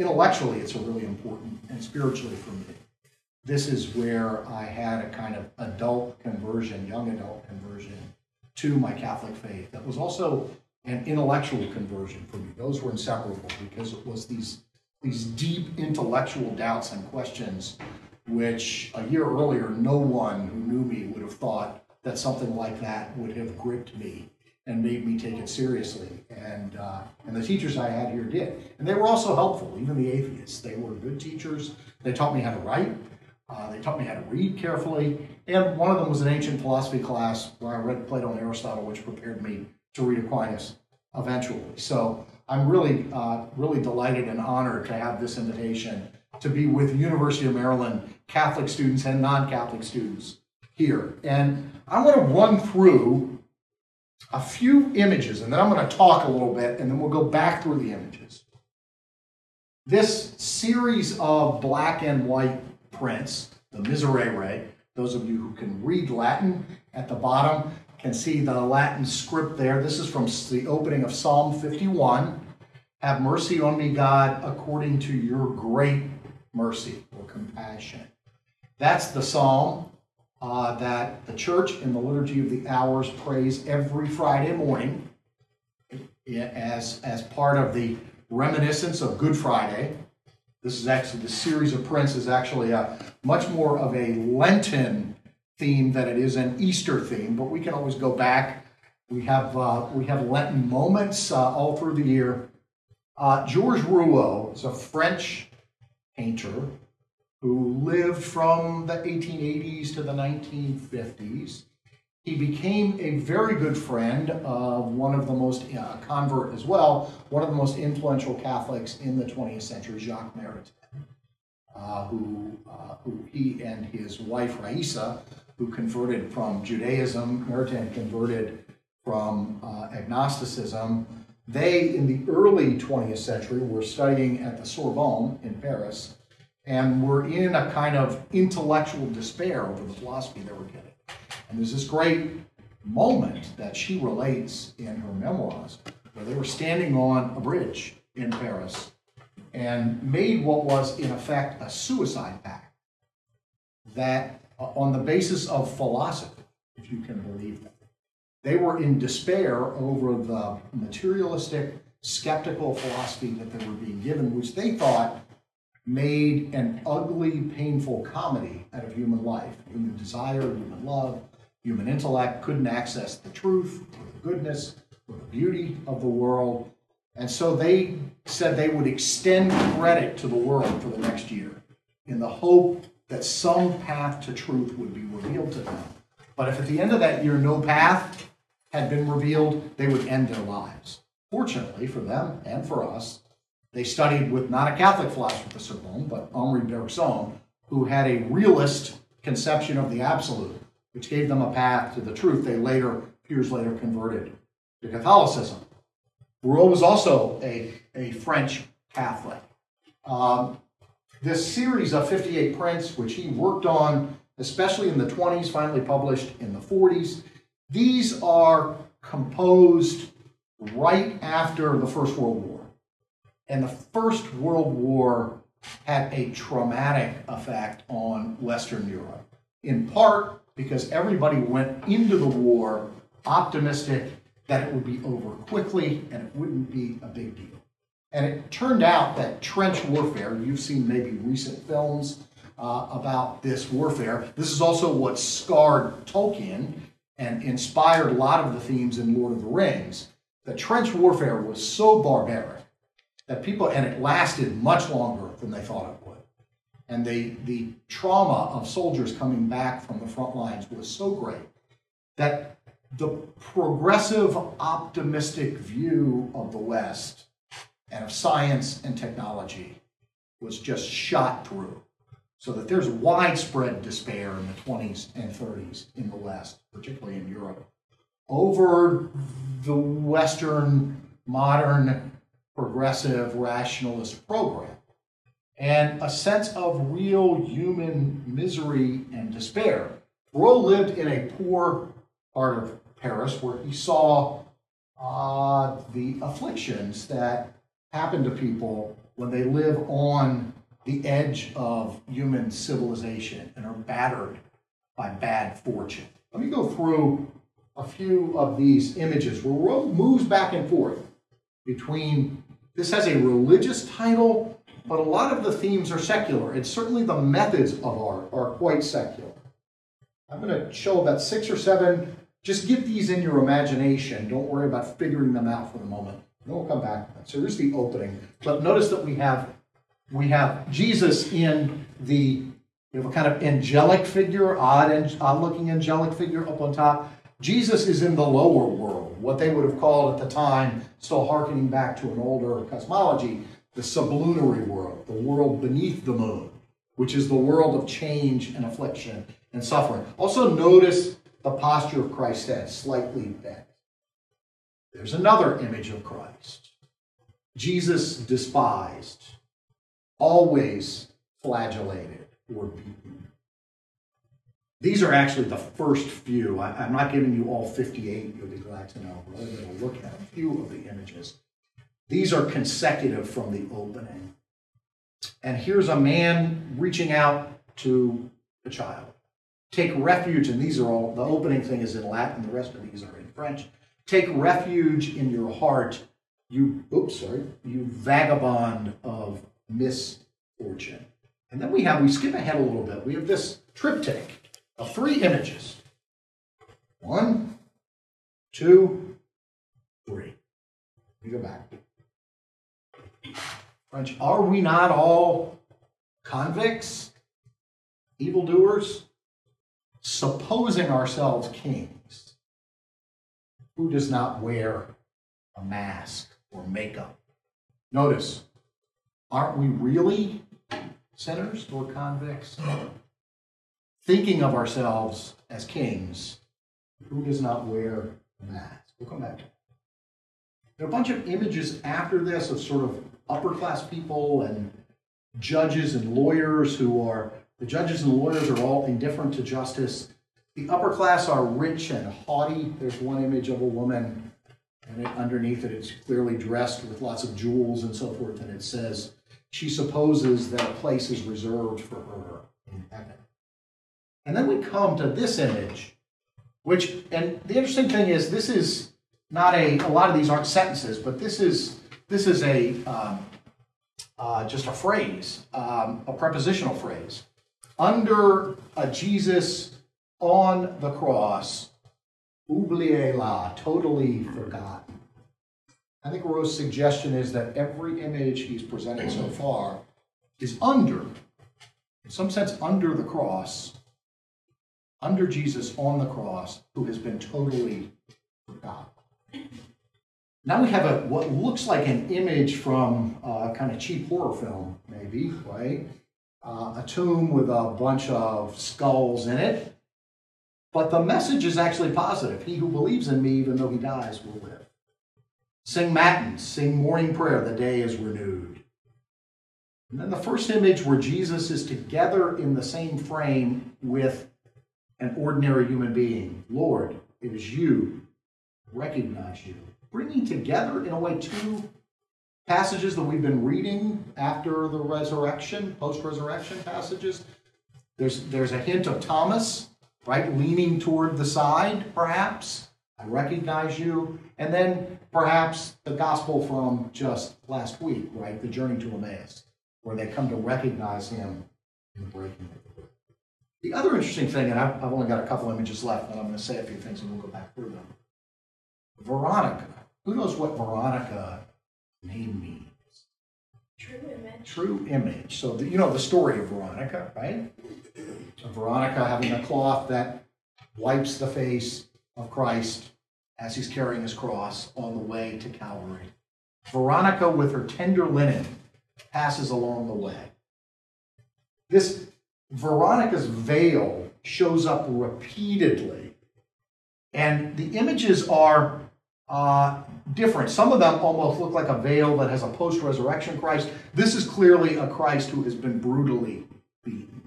intellectually, it's a really important, and spiritually for me. This is where I had a kind of adult conversion, young adult conversion to my Catholic faith. That was also an intellectual conversion for me. Those were inseparable because it was these these deep intellectual doubts and questions which a year earlier no one who knew me would have thought that something like that would have gripped me and made me take it seriously. And, uh, and the teachers I had here did. And they were also helpful, even the atheists. They were good teachers. They taught me how to write. Uh, they taught me how to read carefully. And one of them was an ancient philosophy class where I read Plato and Aristotle, which prepared me to read Aquinas eventually. So I'm really, uh, really delighted and honored to have this invitation to be with University of Maryland Catholic students and non-Catholic students here. And I'm going to run through a few images, and then I'm going to talk a little bit, and then we'll go back through the images. This series of black and white prints, the Miserere, those of you who can read Latin at the bottom can see the Latin script there. This is from the opening of Psalm 51. Have mercy on me, God, according to your great mercy or compassion. That's the psalm uh, that the church in the Liturgy of the Hours prays every Friday morning as, as part of the reminiscence of Good Friday. This is actually, the series of prints is actually a much more of a Lenten theme than it is an Easter theme, but we can always go back. We have, uh, we have Lenten moments uh, all through the year. Uh, Rouault is a French painter who lived from the 1880s to the 1950s. He became a very good friend of one of the most, uh, convert as well, one of the most influential Catholics in the 20th century, Jacques Maritain, uh, who, uh, who he and his wife Raissa, who converted from Judaism, Maritain converted from uh, agnosticism. They, in the early 20th century, were studying at the Sorbonne in Paris and were in a kind of intellectual despair over the philosophy they were getting. And there's this great moment that she relates in her memoirs where they were standing on a bridge in Paris and made what was, in effect, a suicide pact that, uh, on the basis of philosophy, if you can believe that, they were in despair over the materialistic, skeptical philosophy that they were being given, which they thought made an ugly, painful comedy out of human life, human desire, human love, human intellect, couldn't access the truth or the goodness or the beauty of the world. And so they said they would extend credit to the world for the next year in the hope that some path to truth would be revealed to them. But if at the end of that year no path had been revealed, they would end their lives. Fortunately for them and for us, they studied with not a Catholic philosopher Sorbonne, but Henri Bergson, who had a realist conception of the absolute which gave them a path to the truth. They later, years later, converted to Catholicism. Rouault was also a, a French Catholic. Um, this series of 58 prints, which he worked on, especially in the 20s, finally published in the 40s, these are composed right after the First World War. And the First World War had a traumatic effect on Western Europe, in part because everybody went into the war optimistic that it would be over quickly and it wouldn't be a big deal. And it turned out that trench warfare, you've seen maybe recent films uh, about this warfare. This is also what scarred Tolkien and inspired a lot of the themes in Lord of the Rings. The trench warfare was so barbaric that people, and it lasted much longer than they thought it would and the, the trauma of soldiers coming back from the front lines was so great that the progressive, optimistic view of the West and of science and technology was just shot through. So that there's widespread despair in the 20s and 30s in the West, particularly in Europe, over the Western modern progressive rationalist program and a sense of real human misery and despair. Rouault lived in a poor part of Paris where he saw uh, the afflictions that happen to people when they live on the edge of human civilization and are battered by bad fortune. Let me go through a few of these images where Rouault moves back and forth between this has a religious title, but a lot of the themes are secular, and certainly the methods of art are quite secular. I'm going to show about six or seven. Just get these in your imagination. Don't worry about figuring them out for the moment. Then we'll come back. So here's the opening. But notice that we have we have Jesus in the we have a kind of angelic figure, odd, odd looking angelic figure up on top. Jesus is in the lower world, what they would have called at the time, still harkening back to an older cosmology, the sublunary world, the world beneath the moon, which is the world of change and affliction and suffering. Also, notice the posture of Christ's head, slightly bent. There's another image of Christ. Jesus despised, always flagellated or beaten. These are actually the first few. I, am not giving you all 58, you'll be glad to know. We're only going to look at a few of the images. These are consecutive from the opening. And here's a man reaching out to a child. Take refuge, and these are all, the opening thing is in Latin, the rest of these are in French. Take refuge in your heart, you, oops, sorry, you vagabond of misfortune. And then we have, we skip ahead a little bit. We have this triptych of three images. One, two, three. We go back. French, are we not all convicts, evildoers, supposing ourselves kings? Who does not wear a mask or makeup? Notice, aren't we really sinners or convicts? Thinking of ourselves as kings, who does not wear a mask? We'll come back to. There are a bunch of images after this of sort of upper class people and judges and lawyers who are, the judges and lawyers are all indifferent to justice. The upper class are rich and haughty. There's one image of a woman, and underneath it, it's clearly dressed with lots of jewels and so forth, and it says, she supposes that a place is reserved for her in heaven. And then we come to this image, which, and the interesting thing is, this is not a, a lot of these aren't sentences, but this is, this is a, um, uh, just a phrase, um, a prepositional phrase. Under a Jesus on the cross, oublié la, totally forgotten. I think Rouault's suggestion is that every image he's presented so far is under, in some sense, under the cross, under Jesus on the cross who has been totally forgotten. Now we have a what looks like an image from a kind of cheap horror film, maybe, right? Uh, a tomb with a bunch of skulls in it. But the message is actually positive. He who believes in me, even though he dies, will live. Sing matins, sing morning prayer, the day is renewed. And then the first image where Jesus is together in the same frame with an ordinary human being. Lord, it is you. Recognize you. Bringing together, in a way, two passages that we've been reading after the resurrection, post resurrection passages. There's, there's a hint of Thomas, right, leaning toward the side, perhaps. I recognize you. And then perhaps the gospel from just last week, right, the journey to Emmaus, where they come to recognize him in the breaking of the other interesting thing, and I've, I've only got a couple images left, and I'm going to say a few things and we'll go back through them. Veronica. Who knows what Veronica name means? True image. True image. So, the, you know the story of Veronica, right? Veronica having a cloth that wipes the face of Christ as he's carrying his cross on the way to Calvary. Veronica, with her tender linen, passes along the way. This Veronica's veil shows up repeatedly. And the images are uh, different. Some of them almost look like a veil that has a post resurrection Christ. This is clearly a Christ who has been brutally beaten.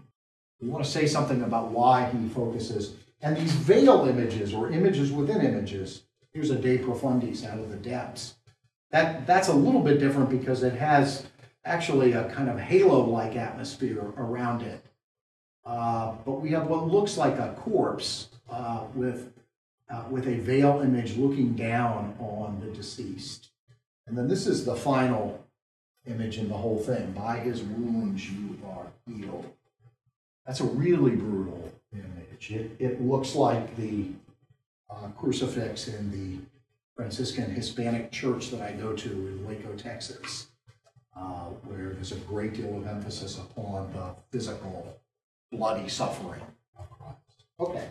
We want to say something about why he focuses. And these veil images, or images within images, here's a De Profundis out of the depths. That, that's a little bit different because it has actually a kind of halo-like atmosphere around it. Uh, but we have what looks like a corpse uh, with uh, with a veil image looking down on the deceased. And then this is the final image in the whole thing. By his wounds you are healed. That's a really brutal image. It, it looks like the uh, crucifix in the Franciscan Hispanic church that I go to in Waco, Texas, uh, where there's a great deal of emphasis upon the physical, bloody suffering of Christ. Okay,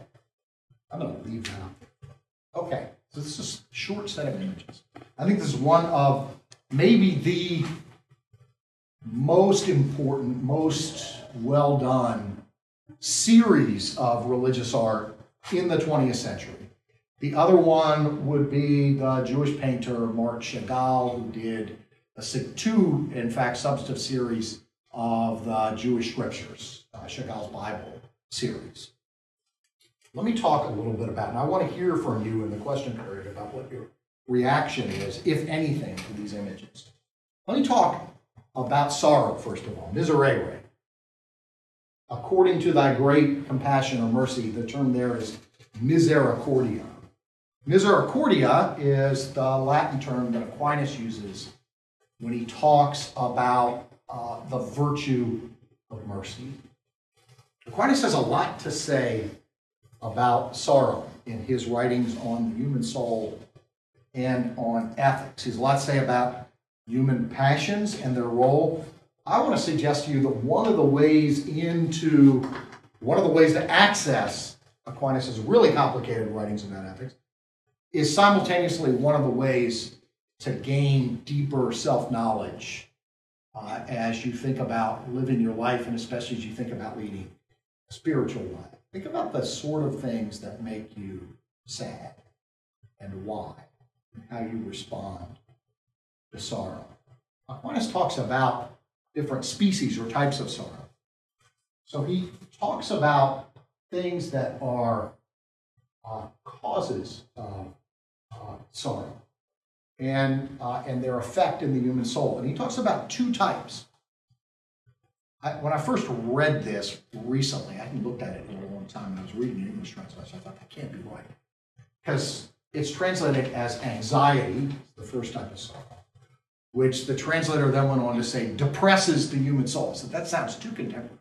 I'm going to leave that up. Okay, so this is a short set of images. I think this is one of maybe the most important, most well done series of religious art in the 20th century. The other one would be the Jewish painter Marc Chagall, who did a, two, in fact, substantive series of the Jewish scriptures, uh, Chagall's Bible series. Let me talk a little bit about, and I want to hear from you in the question period about what your reaction is, if anything, to these images. Let me talk about sorrow, first of all, miserere. According to thy great compassion or mercy, the term there is misericordia. Misericordia is the Latin term that Aquinas uses when he talks about uh, the virtue of mercy. Aquinas has a lot to say about sorrow in his writings on the human soul and on ethics. He has a lot to say about human passions and their role. I want to suggest to you that one of the ways into, one of the ways to access Aquinas' really complicated writings about ethics is simultaneously one of the ways to gain deeper self knowledge uh, as you think about living your life and especially as you think about leading spiritual life. Think about the sort of things that make you sad and why, and how you respond to sorrow. Aquinas talks about different species or types of sorrow. So he talks about things that are uh, causes of uh, sorrow and, uh, and their effect in the human soul. And he talks about two types. I, when I first read this recently, I hadn't looked at it in a long time, I was reading the English translation. I thought that can't be right because it's translated as anxiety, the first type of sorrow, which the translator then went on to say depresses the human soul. So that sounds too contemporary,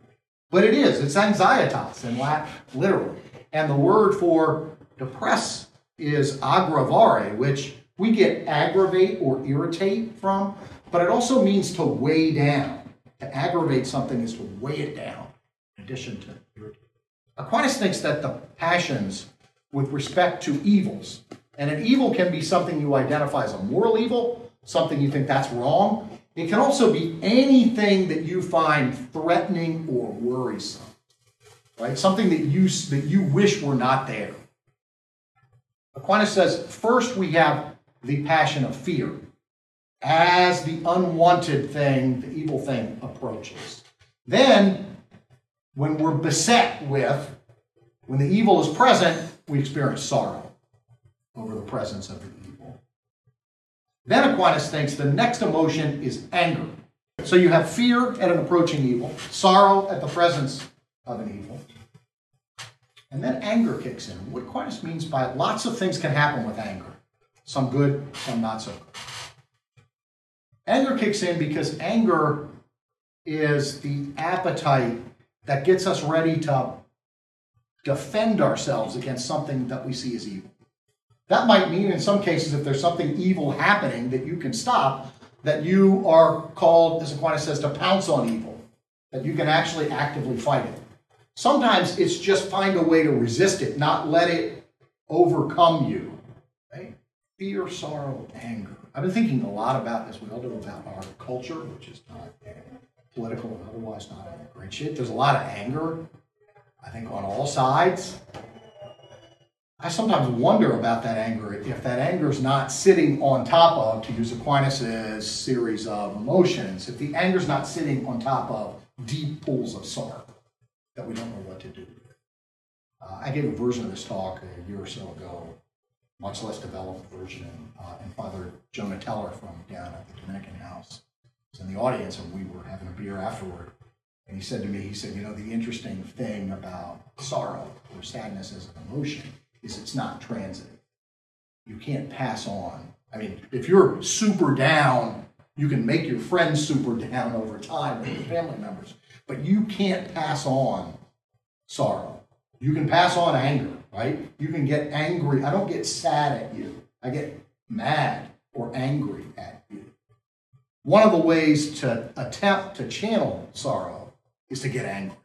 but it is. It's anxietas in Latin, literally, and the word for depress is aggravare, which we get aggravate or irritate from, but it also means to weigh down. To aggravate something is to weigh it down, in addition to. Aquinas thinks that the passions with respect to evils, and an evil can be something you identify as a moral evil, something you think that's wrong. It can also be anything that you find threatening or worrisome, right? Something that you, that you wish were not there. Aquinas says first we have the passion of fear as the unwanted thing, the evil thing approaches. Then, when we're beset with, when the evil is present, we experience sorrow over the presence of the evil. Then Aquinas thinks the next emotion is anger. So you have fear at an approaching evil, sorrow at the presence of an evil, and then anger kicks in. What Aquinas means by lots of things can happen with anger. Some good, some not so good. Anger kicks in because anger is the appetite that gets us ready to defend ourselves against something that we see as evil. That might mean, in some cases, if there's something evil happening that you can stop, that you are called, as Aquinas says, to pounce on evil, that you can actually actively fight it. Sometimes it's just find a way to resist it, not let it overcome you. Right? Fear, sorrow, anger. I've been thinking a lot about, as we all do, about our culture, which is not political and otherwise not in great shape. There's a lot of anger, I think, on all sides. I sometimes wonder about that anger, if that anger is not sitting on top of, to use Aquinas' series of emotions, if the anger is not sitting on top of deep pools of sorrow that we don't know what to do. Uh, I gave a version of this talk a year or so ago, much less developed version, uh, and Father Jonah Teller from down at the Dominican House was in the audience and we were having a beer afterward. And he said to me, he said, you know, the interesting thing about sorrow or sadness as an emotion is it's not transitive. You can't pass on. I mean, if you're super down, you can make your friends super down over time with your family members, but you can't pass on sorrow. You can pass on anger, right? You can get angry. I don't get sad at you. I get mad or angry at you. One of the ways to attempt to channel sorrow is to get angry.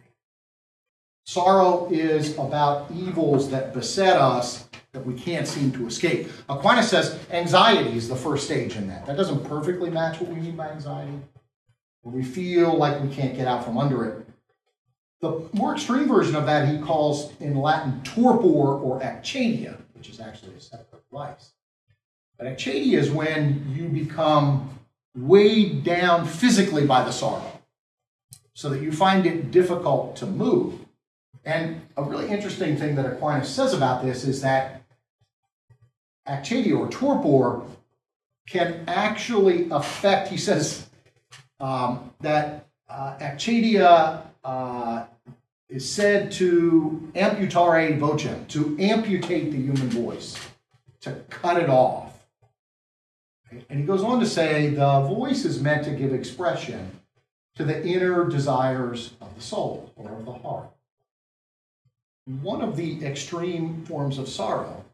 Sorrow is about evils that beset us that we can't seem to escape. Aquinas says anxiety is the first stage in that. That doesn't perfectly match what we mean by anxiety. Where we feel like we can't get out from under it. The more extreme version of that he calls in Latin torpor or acedia, which is actually a separate vice. But acedia is when you become weighed down physically by the sorrow so that you find it difficult to move. And a really interesting thing that Aquinas says about this is that acedia or torpor can actually affect, he says, um, that uh, uh, is said to amputare vocem, to amputate the human voice, to cut it off. And he goes on to say the voice is meant to give expression to the inner desires of the soul or of the heart. One of the extreme forms of sorrow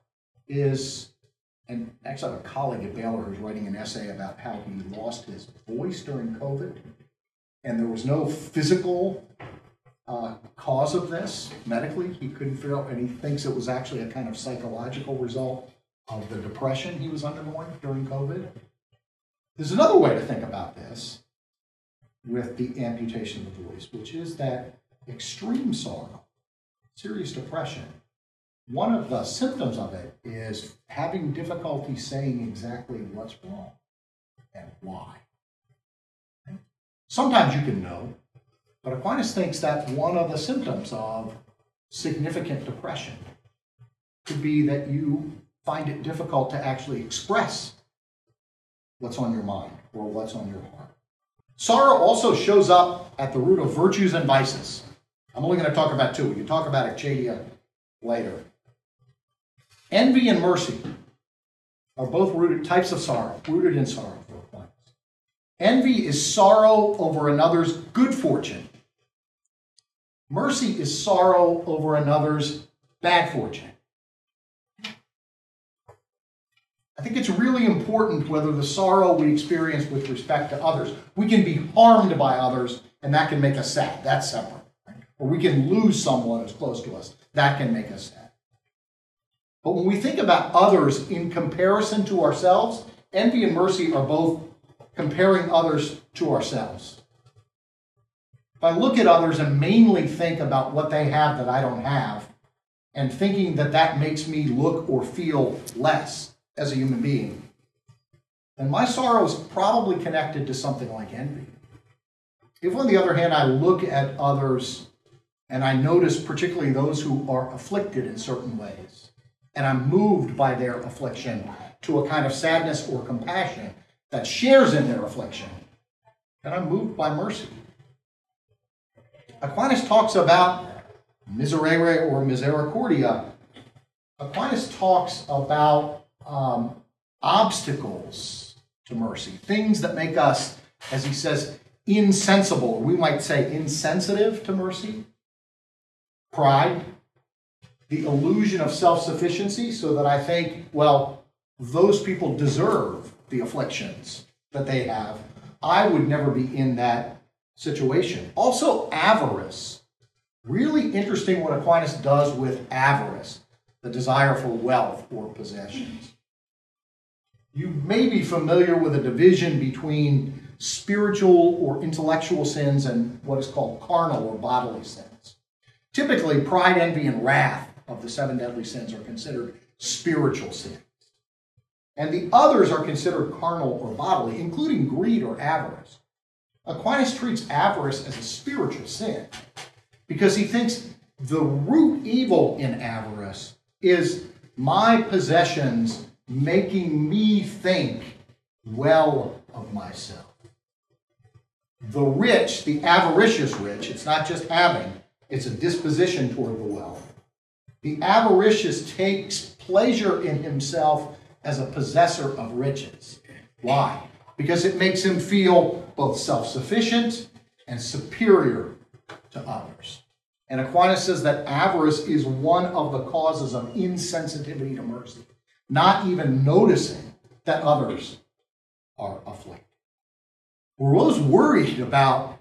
is, and actually I have a colleague at Baylor who's writing an essay about how he lost his voice during COVID, and there was no physical uh, cause of this medically. He couldn't figure out, and he thinks it was actually a kind of psychological result of the depression he was undergoing during COVID. There's another way to think about this with the amputation of the voice, which is that extreme sorrow, serious depression, one of the symptoms of it is having difficulty saying exactly what's wrong and why. Sometimes you can know, but Aquinas thinks that one of the symptoms of significant depression could be that you find it difficult to actually express what's on your mind or what's on your heart. Sorrow also shows up at the root of virtues and vices. I'm only going to talk about two. We can talk about acedia later. Envy and mercy are both rooted types of sorrow, rooted in sorrow. Envy is sorrow over another's good fortune. Mercy is sorrow over another's bad fortune. I think it's really important whether the sorrow we experience with respect to others, we can be harmed by others, and that can make us sad. That's separate. Right? Or we can lose someone who's close to us. That can make us sad. But when we think about others in comparison to ourselves, envy and mercy are both comparing others to ourselves. If I look at others and mainly think about what they have that I don't have, and thinking that that makes me look or feel less, as a human being. And my sorrow is probably connected to something like envy. If, on the other hand, I look at others and I notice particularly those who are afflicted in certain ways, and I'm moved by their affliction to a kind of sadness or compassion that shares in their affliction, and I'm moved by mercy. Aquinas talks about miserere or misericordia. Aquinas talks about um, obstacles to mercy, things that make us, as he says, insensible. We might say insensitive to mercy. Pride, the illusion of self sufficiency, so that I think, well, those people deserve the afflictions that they have. I would never be in that situation. Also, avarice. Really interesting what Aquinas does with avarice, the desire for wealth or possessions. You may be familiar with a division between spiritual or intellectual sins and what is called carnal or bodily sins. Typically, pride, envy, and wrath of the seven deadly sins are considered spiritual sins. And the others are considered carnal or bodily, including greed or avarice. Aquinas treats avarice as a spiritual sin because he thinks the root evil in avarice is my possessions making me think well of myself. the rich, the avaricious rich, it's not just having, it's a disposition toward the wealth. The avaricious takes pleasure in himself as a possessor of riches. Why? Because it makes him feel both self sufficient and superior to others. And Aquinas says that avarice is one of the causes of insensitivity to mercy, not even noticing that others are afflicted. We're always worried about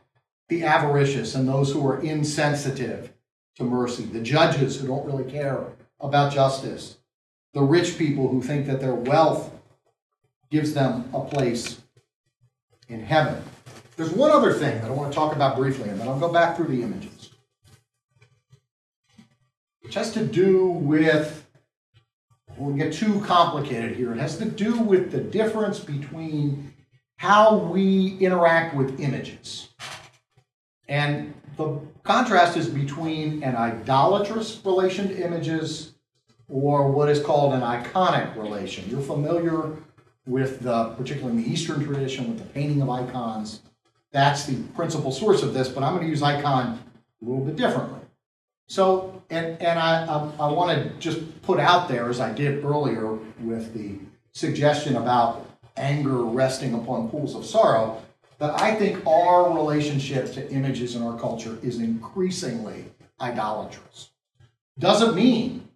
the avaricious and those who are insensitive to mercy, the judges who don't really care about justice, the rich people who think that their wealth gives them a place in heaven. There's one other thing that I want to talk about briefly, and then I'll go back through the images, which has to do with, we'll get too complicated here. It has to do with the difference between how we interact with images. And the contrast is between an idolatrous relation to images or what is called an iconic relation. You're familiar with the, particularly in the Eastern tradition, with the painting of icons. That's the principal source of this, but I'm going to use icon a little bit differently. So, and, and I, I, I want to just put out there, as I did earlier with the suggestion about anger resting upon pools of sorrow, that I think our relationship to images in our culture is increasingly idolatrous. Doesn't mean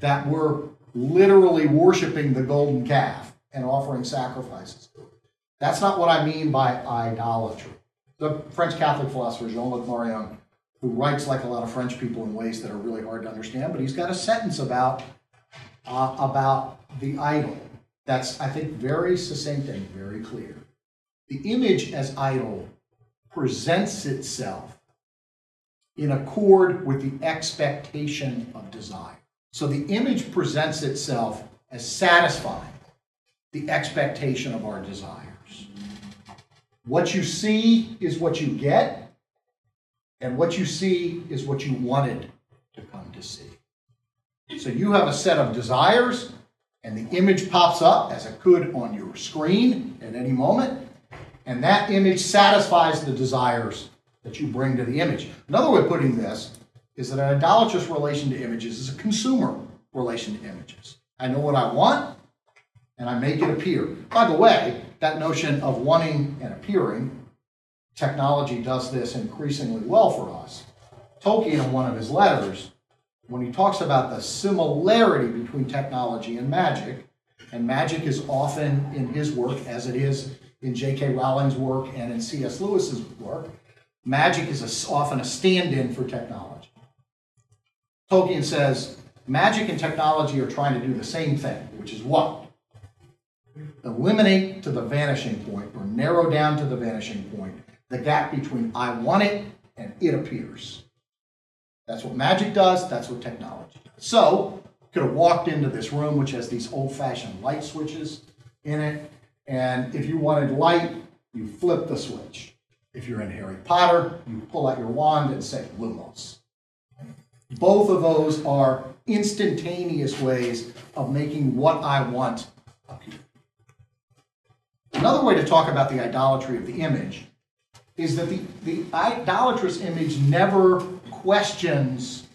that we're literally worshiping the golden calf and offering sacrifices. That's not what I mean by idolatry. The French Catholic philosopher Jean-Luc Marion, who writes like a lot of French people in ways that are really hard to understand, but he's got a sentence about uh, about the idol that's I think very succinct and very clear. The image as idol presents itself in accord with the expectation of desire. So the image presents itself as satisfying the expectation of our desires. What you see is what you get, and what you see is what you wanted to come to see. So you have a set of desires, and the image pops up as it could on your screen at any moment, and that image satisfies the desires that you bring to the image. Another way of putting this is that an idolatrous relation to images is a consumer relation to images. I know what I want, and I make it appear. By the way, that notion of wanting and appearing, technology does this increasingly well for us. Tolkien, in one of his letters, when he talks about the similarity between technology and magic, and magic is often in his work, as it is in J.K. Rowling's work and in C.S. Lewis's work, magic is often a stand in for technology. Tolkien says magic and technology are trying to do the same thing, which is what? Eliminate to the vanishing point, or narrow down to the vanishing point, the gap between I want it and it appears. That's what magic does, that's what technology does. So, you could have walked into this room, which has these old fashioned light switches in it, and if you wanted light, you flip the switch. If you're in Harry Potter, you pull out your wand and say Lumos. Both of those are instantaneous ways of making what I want appear. Another way to talk about the idolatry of the image is that the, the idolatrous image never questions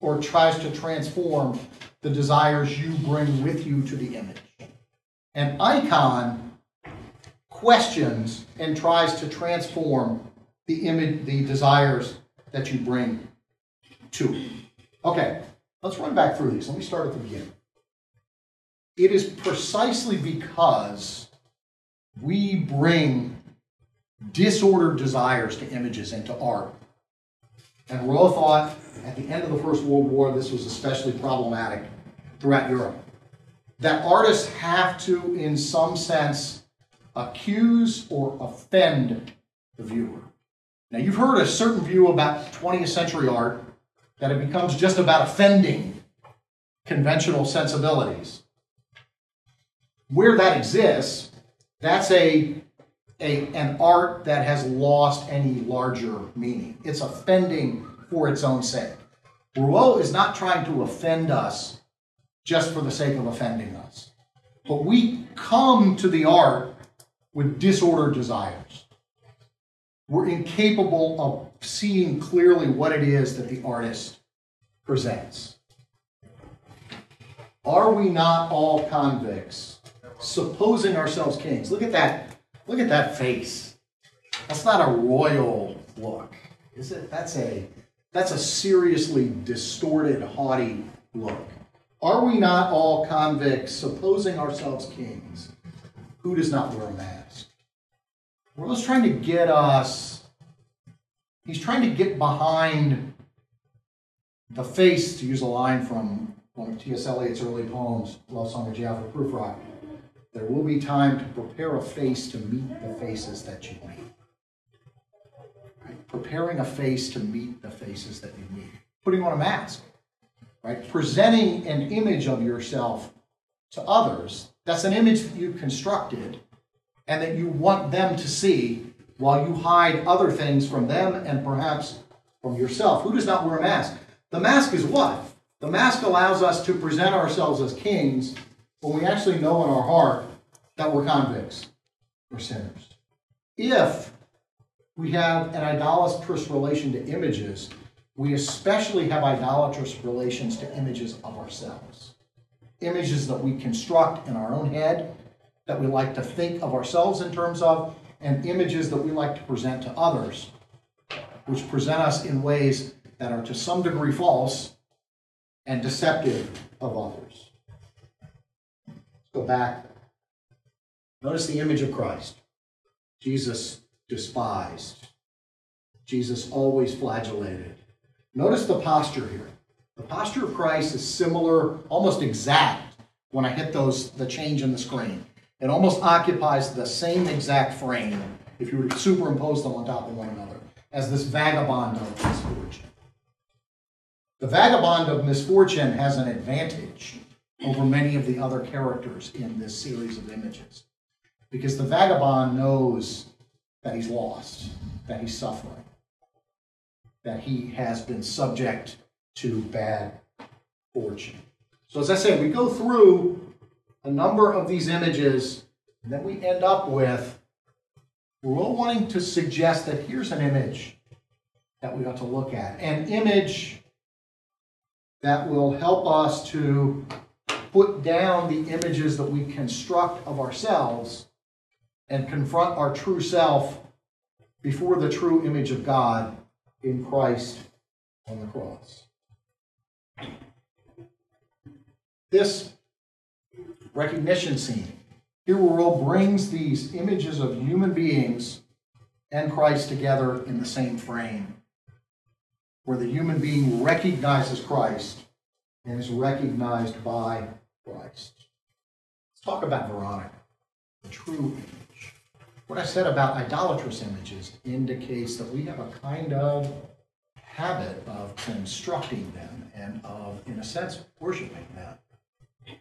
or tries to transform the desires you bring with you to the image. An icon questions and tries to transform the image, the desires that you bring to it. Okay, let's run back through these. Let me start at the beginning. It is precisely because we bring disordered desires to images and to art. And Rouault thought at the end of the First World War this was especially problematic throughout Europe. That artists have to, in some sense, accuse or offend the viewer. Now, you've heard a certain view about 20th century art that it becomes just about offending conventional sensibilities. Where that exists, that's a, a, an art that has lost any larger meaning. It's offending for its own sake. Rouault is not trying to offend us just for the sake of offending us. But we come to the art with disordered desires. we're incapable of seeing clearly what it is that the artist presents. Are we not all convicts, supposing ourselves kings? Look at that. Look at that face. That's not a royal look, is it? That's a that's a seriously distorted, haughty look. Are we not all convicts, supposing ourselves kings? Who does not wear a mask? Rouault's trying to get us, he's trying to get behind the face, to use a line from one of T.S. Eliot's early poems, Love Song of J. Alfred Prufrock. There will be time to prepare a face to meet the faces that you meet. Right? Preparing a face to meet the faces that you meet. Putting on a mask, right? Presenting an image of yourself to others. That's an image that you've constructed and that you want them to see while you hide other things from them and perhaps from yourself. Who does not wear a mask? The mask is what? The mask allows us to present ourselves as kings when we actually know in our heart that we're convicts, we're sinners. If we have an idolatrous relation to images, we especially have idolatrous relations to images of ourselves. Images that we construct in our own head that we like to think of ourselves in terms of, and images that we like to present to others, which present us in ways that are to some degree false and deceptive of others. Let's go back. Notice the image of Christ. Jesus despised. Jesus always flagellated. Notice the posture here. The posture of Christ is similar, almost exact, when I hit those the change in the screen. It almost occupies the same exact frame if you were to superimpose them on top of one another as this vagabond of misfortune. The vagabond of misfortune has an advantage over many of the other characters in this series of images because the vagabond knows that he's lost, that he's suffering, that he has been subject to bad fortune. So, as I said, we go through a number of these images, and then we end up with we're all wanting to suggest that here's an image that we ought to look at. An image that will help us to put down the images that we construct of ourselves and confront our true self before the true image of God in Christ on the cross. This recognition scene. Here, Rouault brings these images of human beings and Christ together in the same frame, where the human being recognizes Christ and is recognized by Christ. Let's talk about Veronica, the true image. What I said about idolatrous images indicates that we have a kind of habit of constructing them and of, in a sense, worshiping them.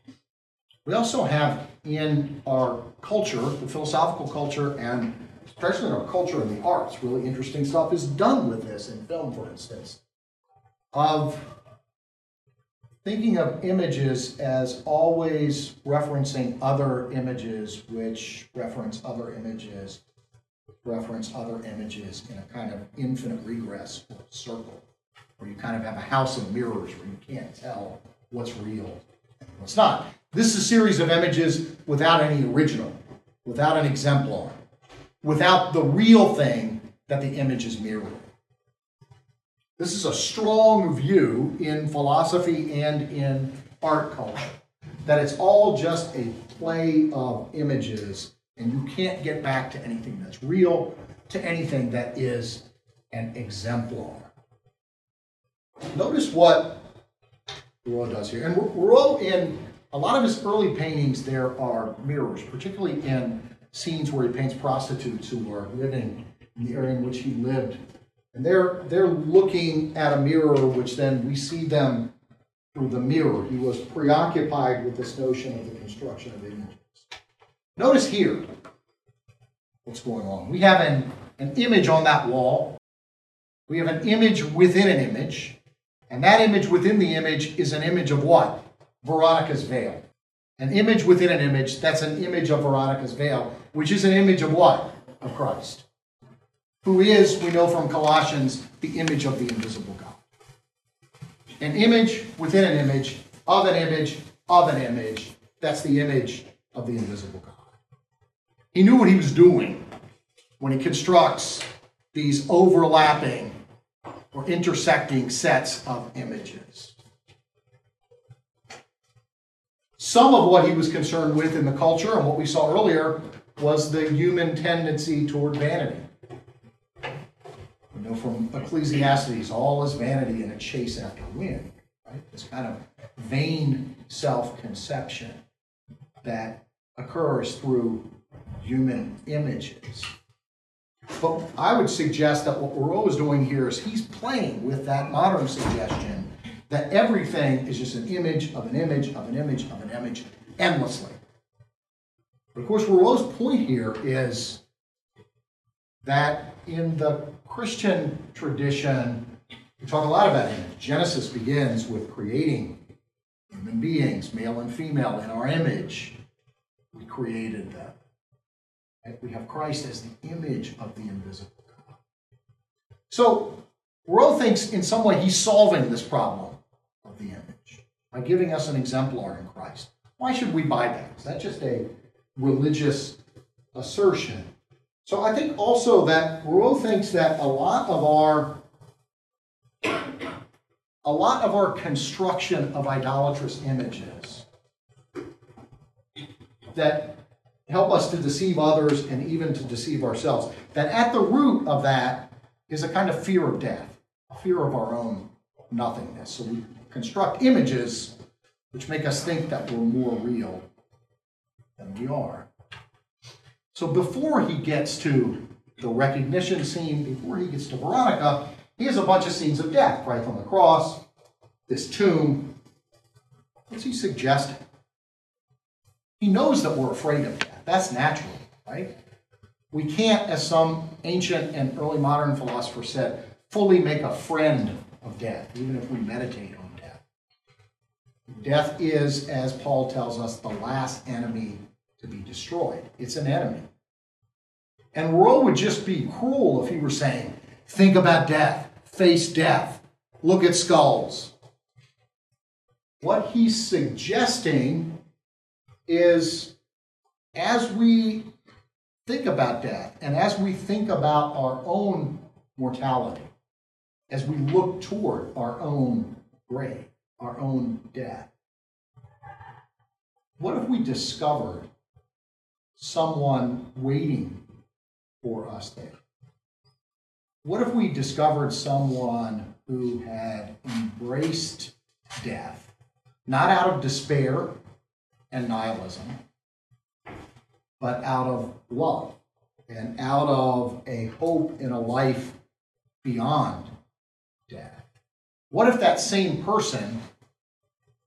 We also have in our culture, the philosophical culture, and especially in our culture and the arts, really interesting stuff is done with this in film, for instance, of thinking of images as always referencing other images, which reference other images, reference other images in a kind of infinite regress or circle, where you kind of have a house of mirrors where you can't tell what's real and what's not. This is a series of images without any original, without an exemplar, without the real thing that the image is mirroring. This is a strong view in philosophy and in art culture that it's all just a play of images and you can't get back to anything that's real, to anything that is an exemplar. Notice what Rouault does here. And Rouault in a lot of his early paintings, there are mirrors, particularly in scenes where he paints prostitutes who are living in the area in which he lived. And they're, they're looking at a mirror, which then we see them through the mirror. He was preoccupied with this notion of the construction of images. Notice here what's going on. We have an, an image on that wall. We have an image within an image. And that image within the image is an image of what? Veronica's veil. An image within an image, that's an image of Veronica's veil, which is an image of what? Of Christ. who is, we know from Colossians, the image of the invisible God. An image within an image, of an image, of an image. That's the image of the invisible God. He knew what he was doing when he constructs these overlapping or intersecting sets of images. Some of what he was concerned with in the culture and what we saw earlier was the human tendency toward vanity. You know, from Ecclesiastes, all is vanity and a chase after wind, right? This kind of vain self conception that occurs through human images. But I would suggest that what Rouault is doing here is he's playing with that modern suggestion that everything is just an image of an image of an image of an image endlessly. But of course, Rouault's point here is that in the Christian tradition, we talk a lot about image. Genesis begins with creating human beings, male and female, in our image. We created them. We have Christ as the image of the invisible God. So, Rouault thinks in some way he's solving this problem of the image by giving us an exemplar in Christ. Why should we buy that? Is that just a religious assertion? So I think also that Rouault thinks that a lot of our a lot of our construction of idolatrous images that help us to deceive others and even to deceive ourselves. That at the root of that is a kind of fear of death, a fear of our own nothingness. So we construct images which make us think that we're more real than we are. So before he gets to the recognition scene, before he gets to Veronica, he has a bunch of scenes of death, Christ on the cross, this tomb. What's he suggesting? He knows that we're afraid of death. That's natural, right? We can't, as some ancient and early modern philosopher said, fully make a friend of death, even if we meditate on death. Death is, as Paul tells us, the last enemy to be destroyed. It's an enemy. And Rouault would just be cruel if he were saying, think about death, face death, look at skulls. What he's suggesting is as we think about death and as we think about our own mortality, as we look toward our own grave, our own death, what if we discovered someone waiting for us there? What if we discovered someone who had embraced death, not out of despair and nihilism, but out of love and out of a hope in a life beyond. What if that same person,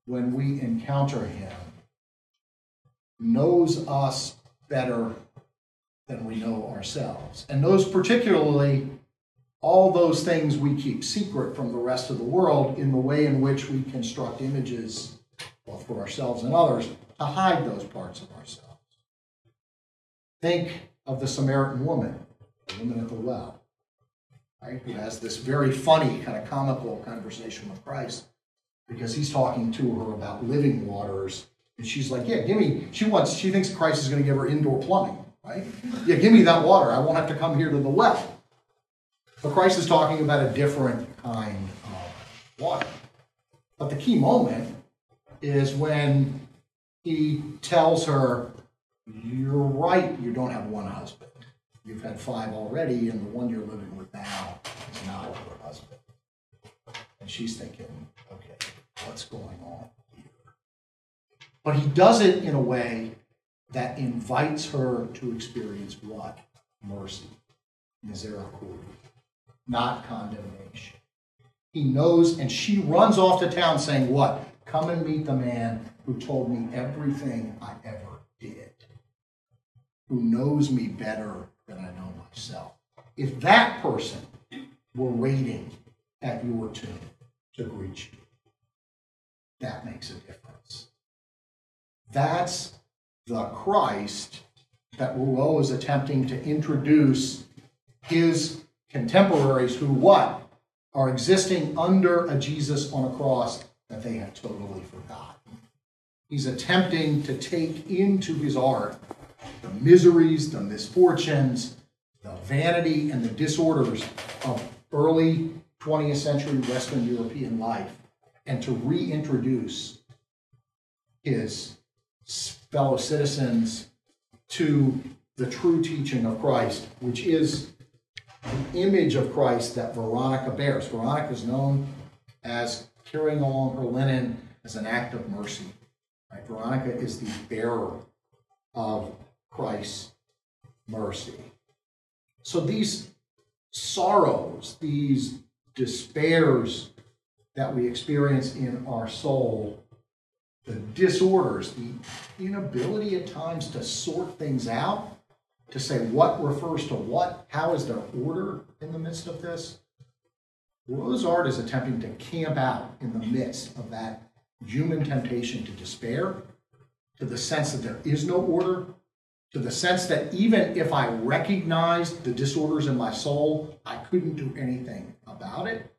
when we encounter him, knows us better than we know ourselves, and knows particularly all those things we keep secret from the rest of the world in the way in which we construct images, both for ourselves and others, to hide those parts of ourselves. Think of the Samaritan woman, the woman at the well, right, who has this very funny, kind of comical conversation with Christ because he's talking to her about living waters. And she's like, Yeah, give me, she wants, she thinks Christ is going to give her indoor plumbing, right? Yeah, give me that water. I won't have to come here to the well. But Christ is talking about a different kind of water. But the key moment is when he tells her, you're right, you don't have one husband. You've had five already, and the one you're living with now is not your husband. And she's thinking, okay, what's going on here? But he does it in a way that invites her to experience what? Mercy, misericordia, not condemnation. He knows, and she runs off to town saying, What? Come and meet the man who told me everything I ever did, who knows me better than I know myself. If that person were waiting at your tomb to greet you, that makes a difference. That's the Christ that Rouault is attempting to introduce his contemporaries who what? Are existing under a Jesus on a cross that they have totally forgotten. He's attempting to take into his art the miseries, the misfortunes, the vanity, and the disorders of early 20th century Western European life and to reintroduce his fellow citizens to the true teaching of Christ, which is the image of Christ that Veronica bears. Veronica is known as carrying along her linen as an act of mercy. Right? Veronica is the bearer of Christ's mercy. So these sorrows, these despairs that we experience in our soul, the disorders, the inability at times to sort things out, to say what refers to what, how is there order in the midst of this? Rouault is attempting to camp out in the midst of that human temptation to despair, to the sense that there is no order, to the sense that even if I recognized the disorders in my soul, I couldn't do anything about it.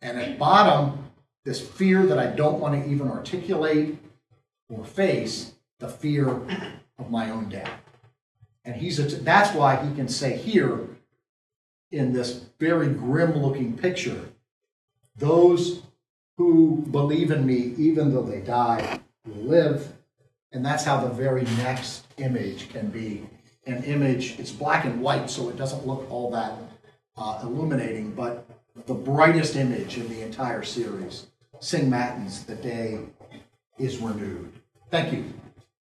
And at bottom, this fear that I don't want to even articulate or face, the fear of my own death. And he's a, that's why he can say here in this very grim looking picture, those who believe in me, even though they die, will live. And that's how the very next image can be an image. It's black and white, so it doesn't look all that uh, illuminating, but the brightest image in the entire series. Sing Matins, the day is renewed. Thank you.